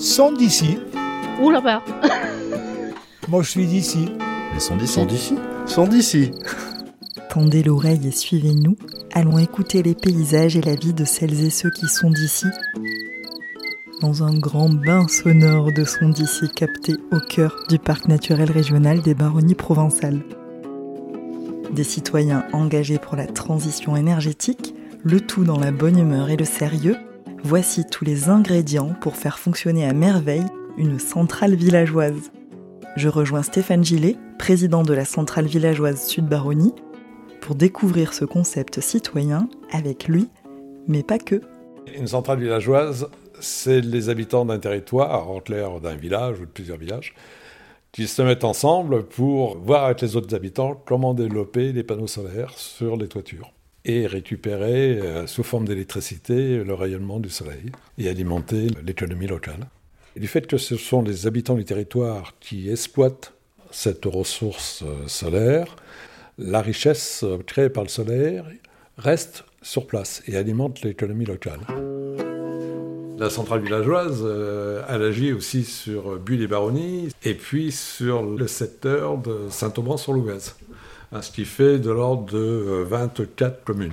sont d'ici. Ouh là-bas Moi, je suis d'ici. Ils sont d'ici. Sont d'ici Sont d'ici. Tendez l'oreille et suivez-nous. Allons écouter les paysages et la vie de celles et ceux qui sont d'ici. Dans un grand bain sonore de sons d'ici capté au cœur du parc naturel régional des Baronnies provençales. Des citoyens engagés pour la transition énergétique, le tout dans la bonne humeur et le sérieux, voici tous les ingrédients pour faire fonctionner à merveille une centrale villageoise. Je rejoins Stéphane Gillet, président de la centrale villageoise Sud-Baronnie, pour découvrir ce concept citoyen avec lui, mais pas que. Une centrale villageoise, c'est les habitants d'un territoire, en clair d'un village ou de plusieurs villages, qui se mettent ensemble pour voir avec les autres habitants comment développer les panneaux solaires sur les toitures et récupérer euh, sous forme d'électricité le rayonnement du soleil et alimenter l'économie locale. Du fait que ce sont les habitants du territoire qui exploitent cette ressource euh, solaire, la richesse euh, créée par le solaire reste sur place et alimente l'économie locale. La centrale villageoise, elle agit aussi sur Bulle et Baronnie et puis sur le secteur de Saint-Aubin-sur-Louvèze, hein, ce qui fait de l'ordre de euh, 24 communes.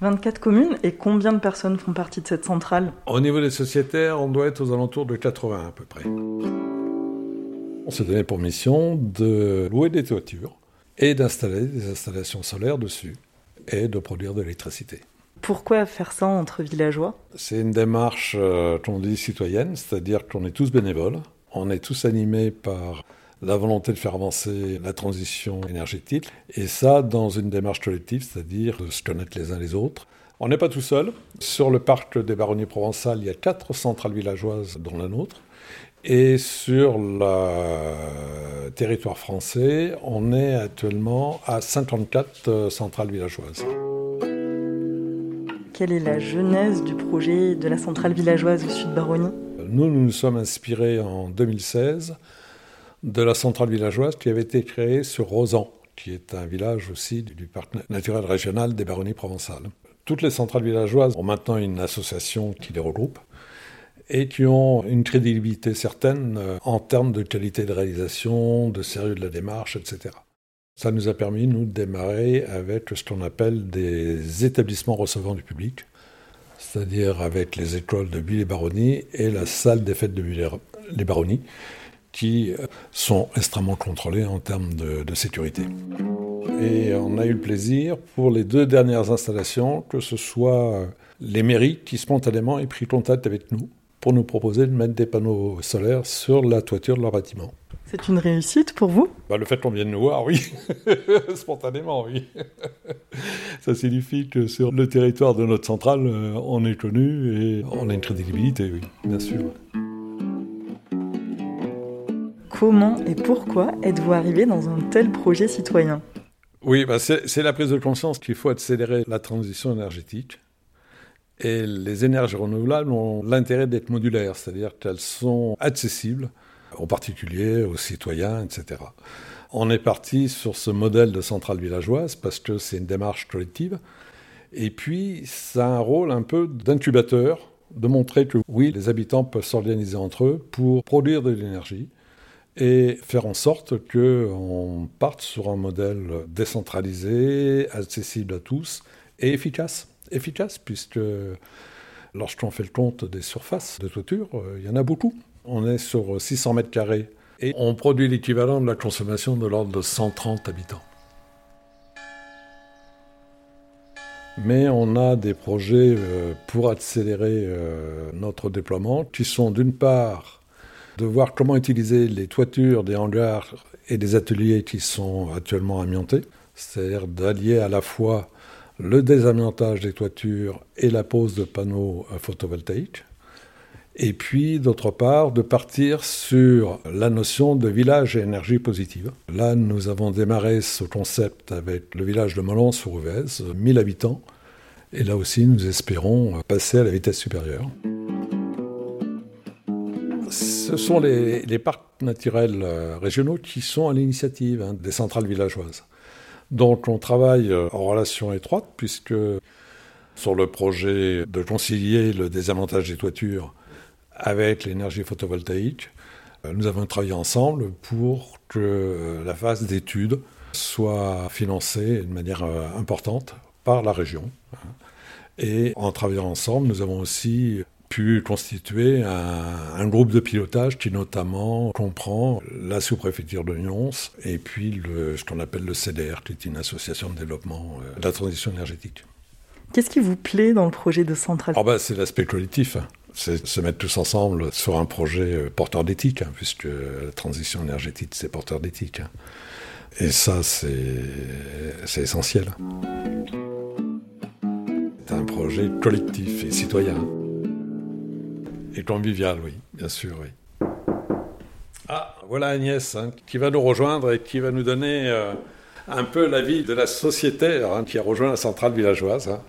24 communes et combien de personnes font partie de cette centrale? Au niveau des sociétaires, on doit être aux alentours de 80 à peu près. On s'est donné pour mission de louer des toitures et d'installer des installations solaires dessus et de produire de l'électricité. Pourquoi faire ça entre villageois? C'est une démarche euh, qu'on dit citoyenne, c'est-à-dire qu'on est tous bénévoles, on est tous animés par la volonté de faire avancer la transition énergétique, et ça dans une démarche collective, c'est-à-dire de se connaître les uns les autres. On n'est pas tout seul. Sur le parc des Baronnies provençales, il y a quatre centrales villageoises, dont la nôtre. Et sur le territoire français, on est actuellement à 54 euh, centrales villageoises. Quelle est la genèse du projet de la centrale villageoise au sud Baronnie Nous, nous nous sommes inspirés en 2016 de la centrale villageoise qui avait été créée sur Rosan, qui est un village aussi du parc naturel régional des Baronnies provençales. Toutes les centrales villageoises ont maintenant une association qui les regroupe et qui ont une crédibilité certaine euh, en termes de qualité de réalisation, de sérieux de la démarche, etc. Ça nous a permis, nous, de démarrer avec ce qu'on appelle des établissements recevant du public, c'est-à-dire avec les écoles de Bulle et Baronnie et la salle des fêtes de Bulle et Baronnie, qui sont extrêmement contrôlées en termes de, de, sécurité. Et on a eu le plaisir, pour les deux dernières installations, que ce soit les mairies qui spontanément aient pris contact avec nous pour nous proposer de mettre des panneaux solaires sur la toiture de leur bâtiment. C'est une réussite pour vous? Bah, Le fait qu'on vienne nous voir, oui. Spontanément, oui. Ça signifie que sur le territoire de notre centrale, on est connu et on a une crédibilité, oui, bien sûr. Comment et pourquoi êtes-vous arrivé dans un tel projet citoyen? Oui, bah c'est la prise de conscience qu'il faut accélérer la transition énergétique. Et les énergies renouvelables ont l'intérêt d'être modulaires, c'est-à-dire qu'elles sont accessibles aux particuliers, aux citoyens, etc. On est parti sur ce modèle de centrale villageoise parce que c'est une démarche collective. Et puis, ça a un rôle un peu d'incubateur, de montrer que oui, les habitants peuvent s'organiser entre eux pour produire de l'énergie et faire en sorte qu'on parte sur un modèle décentralisé, accessible à tous et efficace. Efficace, puisque lorsqu'on fait le compte des surfaces de toiture, il y en a beaucoup. On est sur 600 mètres carrés et on produit l'équivalent de la consommation de l'ordre de 130 habitants. Mais on a des projets pour accélérer notre déploiement qui sont d'une part de voir comment utiliser les toitures des hangars et des ateliers qui sont actuellement amiantés, c'est-à-dire d'allier à la fois le désamiantage des toitures et la pose de panneaux photovoltaïques. Et puis, d'autre part, de partir sur la notion de village à énergie positive. Là, nous avons démarré ce concept avec le village de Molon-sur-Ouvez, 1000 habitants. Et là aussi, nous espérons passer à la vitesse supérieure. Ce sont les, parcs naturels régionaux qui sont à l'initiative hein, des centrales villageoises. Donc on travaille en relation étroite puisque sur le projet de concilier le désamiantage des toitures avec l'énergie photovoltaïque. Nous avons travaillé ensemble pour que la phase d'études soit financée de manière importante par la région. Et en travaillant ensemble, nous avons aussi pu constituer un, groupe de pilotage qui notamment comprend la sous-préfecture de Nyons et puis le, ce qu'on appelle le CDR, qui est une association de développement euh, de la transition énergétique. Qu'est-ce qui vous plaît dans le projet de centrale? Oh ben, C'est l'aspect collectif. C'est se mettre tous ensemble sur un projet euh, porteur d'éthique, hein, puisque la transition énergétique, c'est porteur d'éthique. Hein. Et ça, c'est essentiel. C'est un projet collectif et citoyen. Et convivial, oui, bien sûr, oui. Ah, voilà Agnès, hein, qui va nous rejoindre et qui va nous donner euh, un peu l'avis de la sociétaire hein, qui a rejoint la centrale villageoise. Hein.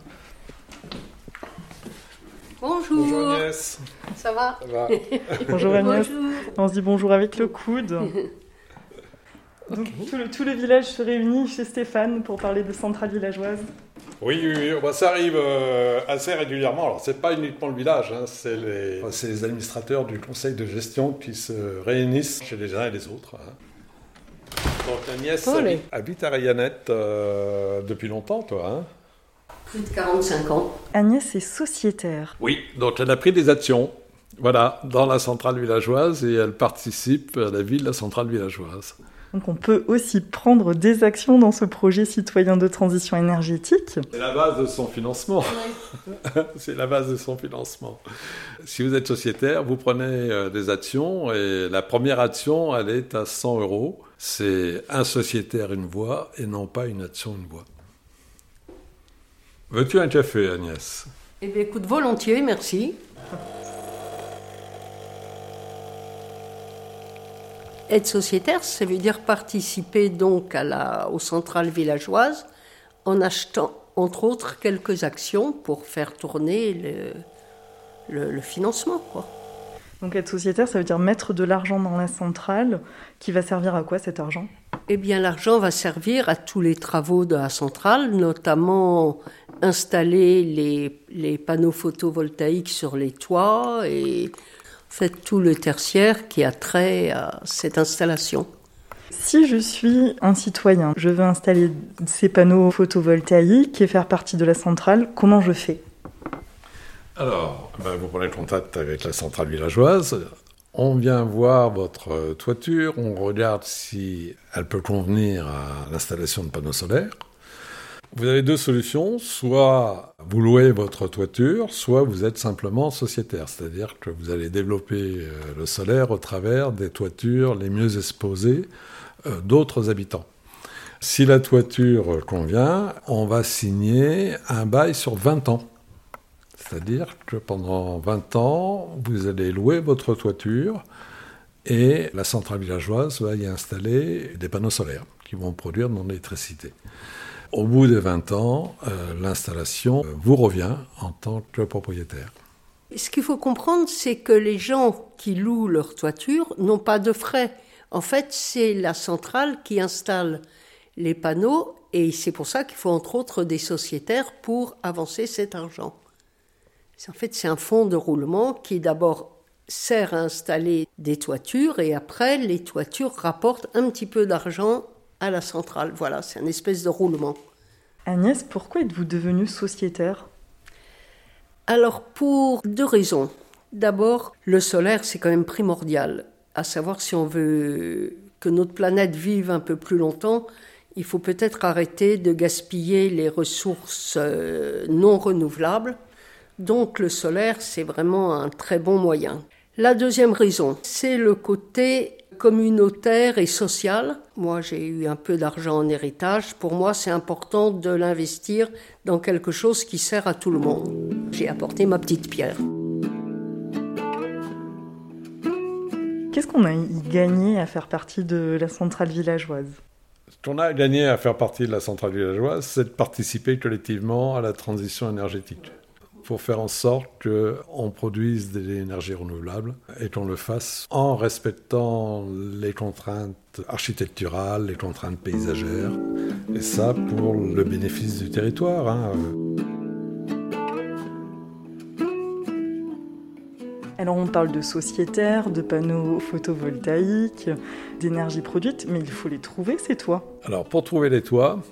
Bonjour. Bonjour Agnès. Ça va, Ça va Bonjour Agnès. Bonjour. On se dit bonjour avec le coude. Donc, tout, le, tout le village se réunit chez Stéphane pour parler de centrale villageoise. Oui, oui, oui. Bah, ça arrive euh, assez régulièrement. Alors, c'est pas uniquement le village, hein, c'est les, administrateurs du conseil de gestion qui se réunissent chez les uns et les autres. hein. Donc, Agnès Olé. habite, habite à Rayanette euh, depuis longtemps, toi. Hein? Plus de 45 ans. Agnès est sociétaire. oui, donc elle a pris des actions. Voilà, dans la centrale villageoise et elle participe à la vie de la centrale villageoise. Donc on peut aussi prendre des actions dans ce projet citoyen de transition énergétique. C'est la base de son financement. C'est la base de son financement. Si vous êtes sociétaire, vous prenez euh, des actions et la première action, elle est à 100 euros. C'est un sociétaire, une voix et non pas une action, une voix. Veux-tu un café, Agnès? Eh bien, écoute, volontiers, merci. Être sociétaire, ça veut dire participer donc à la, aux centrales villageoises en achetant, entre autres, quelques actions pour faire tourner le, le- le financement. Quoi. Donc être sociétaire, ça veut dire mettre de l'argent dans la centrale qui va servir à quoi cet argent? Eh bien, l'argent va servir à tous les travaux de la centrale, notamment installer les, les panneaux photovoltaïques sur les toits et fait tout le tertiaire qui a trait à cette installation. Si je suis un citoyen, je veux installer ces panneaux photovoltaïques et faire partie de la centrale, comment je fais? Alors, ben, vous prenez contact avec la centrale villageoise. On vient voir votre toiture, on regarde si elle peut convenir à l'installation de panneaux solaires. Vous avez deux solutions, soit vous louez votre toiture, soit vous êtes simplement sociétaire, c'est-à-dire que vous allez développer euh, le solaire au travers des toitures les mieux exposées euh, d'autres habitants. Si la toiture convient, on va signer un bail sur 20 ans. C'est-à-dire que pendant 20 ans, vous allez louer votre toiture et la centrale villageoise va y installer des panneaux solaires qui vont produire de l'électricité. Au bout des 20 ans, euh, l'installation euh, vous revient en tant que propriétaire. Ce qu'il faut comprendre, c'est que les gens qui louent leur toiture n'ont pas de frais. En fait, c'est la centrale qui installe les panneaux et c'est pour ça qu'il faut entre autres des sociétaires pour avancer cet argent. En fait, c'est un fonds de roulement qui d'abord sert à installer des toitures et après, les toitures rapportent un petit peu d'argent à la centrale. Voilà, c'est une espèce de roulement. Agnès, pourquoi êtes-vous devenue sociétaire? Alors, pour deux raisons. D'abord, le solaire, c'est quand même primordial. À savoir, si on veut que notre planète vive un peu plus longtemps, il faut peut-être arrêter de gaspiller les ressources euh, non renouvelables. Donc, le solaire, c'est vraiment un très bon moyen. La deuxième raison, c'est le côté communautaire et social. Moi, j'ai eu un peu d'argent en héritage. Pour moi, c'est important de l'investir dans quelque chose qui sert à tout le monde. J'ai apporté ma petite pierre. Qu'est-ce qu'on a gagné à faire partie de la centrale villageoise? Ce qu'on a gagné à faire partie de la centrale villageoise, c'est de participer collectivement à la transition énergétique pour faire en sorte qu'on produise de l'énergie renouvelable et qu'on le fasse en respectant les contraintes architecturales, les contraintes paysagères, et ça pour le bénéfice du territoire. hein. Alors on parle de sociétaires, de panneaux photovoltaïques, d'énergie produite, mais il faut les trouver ces toits. Alors pour trouver les toits,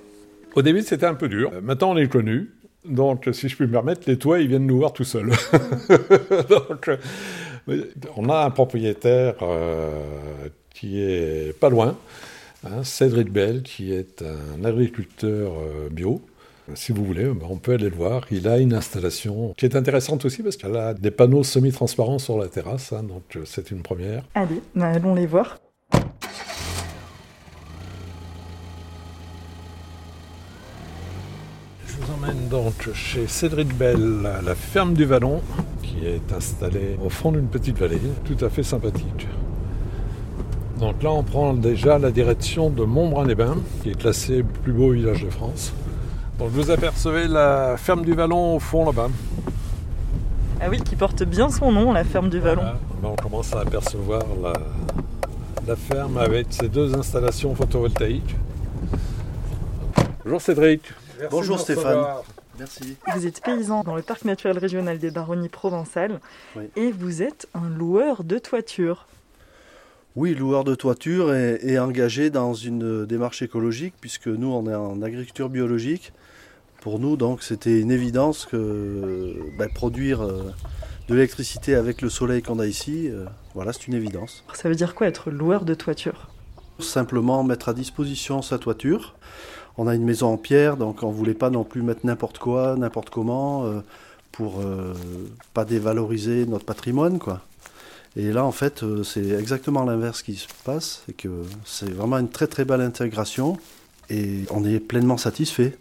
au début c'était un peu dur. Maintenant on est connu. Donc si je puis me permettre, les toits ils viennent nous voir tout seuls. Donc on a un propriétaire euh, qui est pas loin, hein, Cédric Bell, qui est un agriculteur euh, bio. Si vous voulez, ben, on peut aller le voir. Il a une installation qui est intéressante aussi parce qu'elle a des panneaux semi-transparents sur la terrasse, hein, donc euh, c'est une première. Allez, allons les voir. Je vous emmène donc chez Cédric Bell, à la ferme du Vallon, qui est installée au fond d'une petite vallée, tout à fait sympathique. Donc là, on prend déjà la direction de Montbrun-les-Bains, qui est classé plus beau village de France. Donc vous apercevez la ferme du Vallon au fond là-bas. Ah oui, qui porte bien son nom, la ferme du Vallon. On commence à apercevoir la, la ferme avec ses deux installations photovoltaïques. Bonjour Cédric. Bonjour Stéphane. Merci. Vous êtes paysan dans le parc naturel régional des Baronnies provençales Oui. et vous êtes un loueur de toiture. Oui, loueur de toiture et, et engagé dans une démarche écologique puisque nous on est en agriculture biologique. Pour nous donc c'était une évidence que ben, produire euh, de l'électricité avec le soleil qu'on a ici, euh, voilà c'est une évidence. Ça veut dire quoi être loueur de toiture Simplement mettre à disposition sa toiture. On a une maison en pierre donc on voulait pas non plus mettre n'importe quoi, n'importe comment euh, pour euh, pas dévaloriser notre patrimoine quoi. Et là, en fait, euh, c'est exactement l'inverse qui se passe, c'est que c'est vraiment une très très belle intégration et on est pleinement satisfait.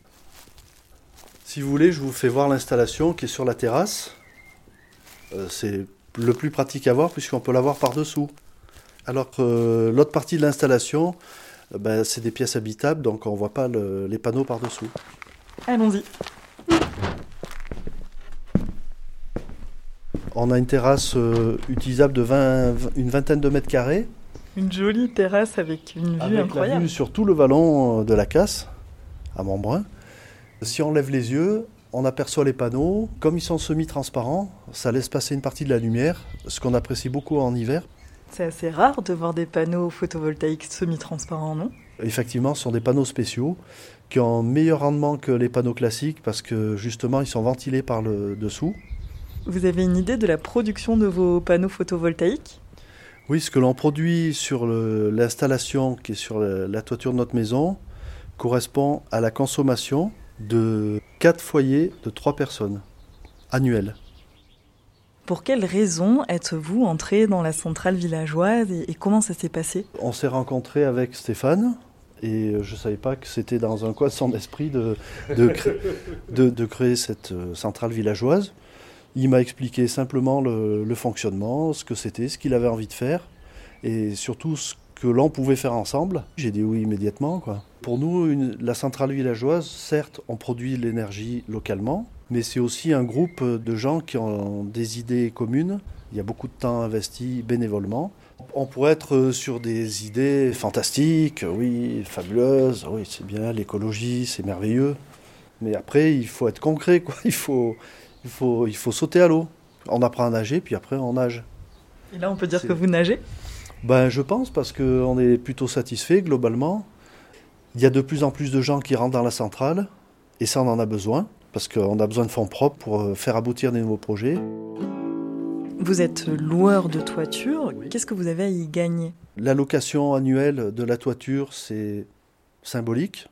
Si vous voulez, je vous fais voir l'installation qui est sur la terrasse. C'est le plus pratique à voir puisqu'on peut la voir par-dessous. Alors que l'autre partie de l'installation, ben, c'est des pièces habitables, donc on ne voit pas le- les panneaux par-dessous. Allons-y. On a une terrasse euh, utilisable de 20 une vingtaine de mètres carrés. Une jolie terrasse avec une vue Avec la incroyable. vue sur tout le vallon euh, de la Casse, à Montbrun. Si on lève les yeux, on aperçoit les panneaux. Comme ils sont semi-transparents, ça laisse passer une partie de la lumière, ce qu'on apprécie beaucoup en hiver. C'est assez rare de voir des panneaux photovoltaïques semi-transparents, non? Effectivement, ce sont des panneaux spéciaux qui ont un meilleur rendement que les panneaux classiques parce que justement, ils sont ventilés par le dessous. Vous avez une idée de la production de vos panneaux photovoltaïques? Oui, ce que l'on produit sur l'installation qui est sur la, la toiture de notre maison correspond à la consommation de 4 foyers de 3 personnes annuelles. Pour quelles raisons êtes-vous entré dans la centrale villageoise et, comment ça s'est passé? On s'est rencontré avec Stéphane et je ne savais pas que c'était dans un coin de son esprit de, de, cré- de- de créer cette euh, centrale villageoise. Il m'a expliqué simplement le, le fonctionnement, ce que c'était, ce qu'il avait envie de faire et surtout ce que l'on pouvait faire ensemble. J'ai dit oui immédiatement. Quoi. Pour nous, une- la centrale villageoise, certes, on produit l'énergie localement, mais c'est aussi un groupe de gens qui ont des idées communes. Il y a beaucoup de temps investi bénévolement. On pourrait être sur des idées fantastiques, oui, fabuleuses, oui, c'est bien, l'écologie, c'est merveilleux. Mais après, il faut être concret, quoi. Il faut, il faut, il faut sauter à l'eau. On apprend à nager, puis après, on nage. Et là, on peut dire que vous nagez? Ben, je pense, parce qu'on est plutôt satisfait globalement. Il y a de plus en plus de gens qui rentrent dans la centrale, et ça, on en a besoin, parce qu'on a besoin de fonds propres pour euh, faire aboutir des nouveaux projets. Vous êtes loueur de toiture. Qu'est-ce que vous avez à y gagner? L'allocation annuelle de la toiture, c'est symbolique.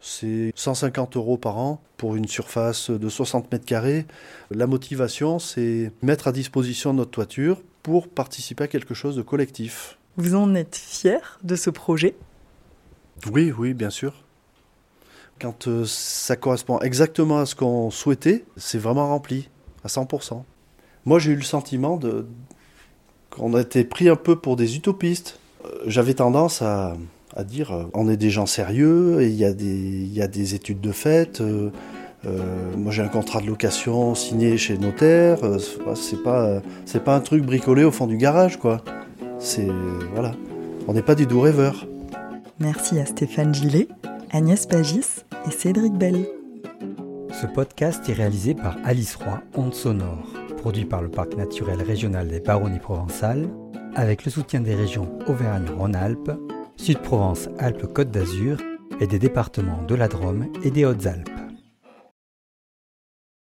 C'est 150 euros par an pour une surface de 60 mètres carrés. La motivation, c'est mettre à disposition notre toiture pour participer à quelque chose de collectif. Vous en êtes fier de ce projet? Oui, oui, bien sûr. Quand euh, ça correspond exactement à ce qu'on souhaitait, c'est vraiment rempli, à 100%. Moi, j'ai eu le sentiment de... qu'on a été pris un peu pour des utopistes. Euh, J'avais tendance à, à dire, euh, on est des gens sérieux, et il y, a des- il y a des études de fait. euh, euh, moi, j'ai un contrat de location signé chez notaire. euh, c'est pas, euh, c'est pas un truc bricolé au fond du garage, quoi. C'est... Voilà. On n'est pas des doux rêveurs. Merci à Stéphane Gillet, Agnès Pagis et Cédric Bell. Ce podcast est réalisé par Alice Roy, Onde Sonore. produit par le Parc naturel régional des Baronnies provençales, avec le soutien des régions Auvergne-Rhône-Alpes, Sud-Provence-Alpes-Côte d'Azur et des départements de la Drôme et des Hautes-Alpes.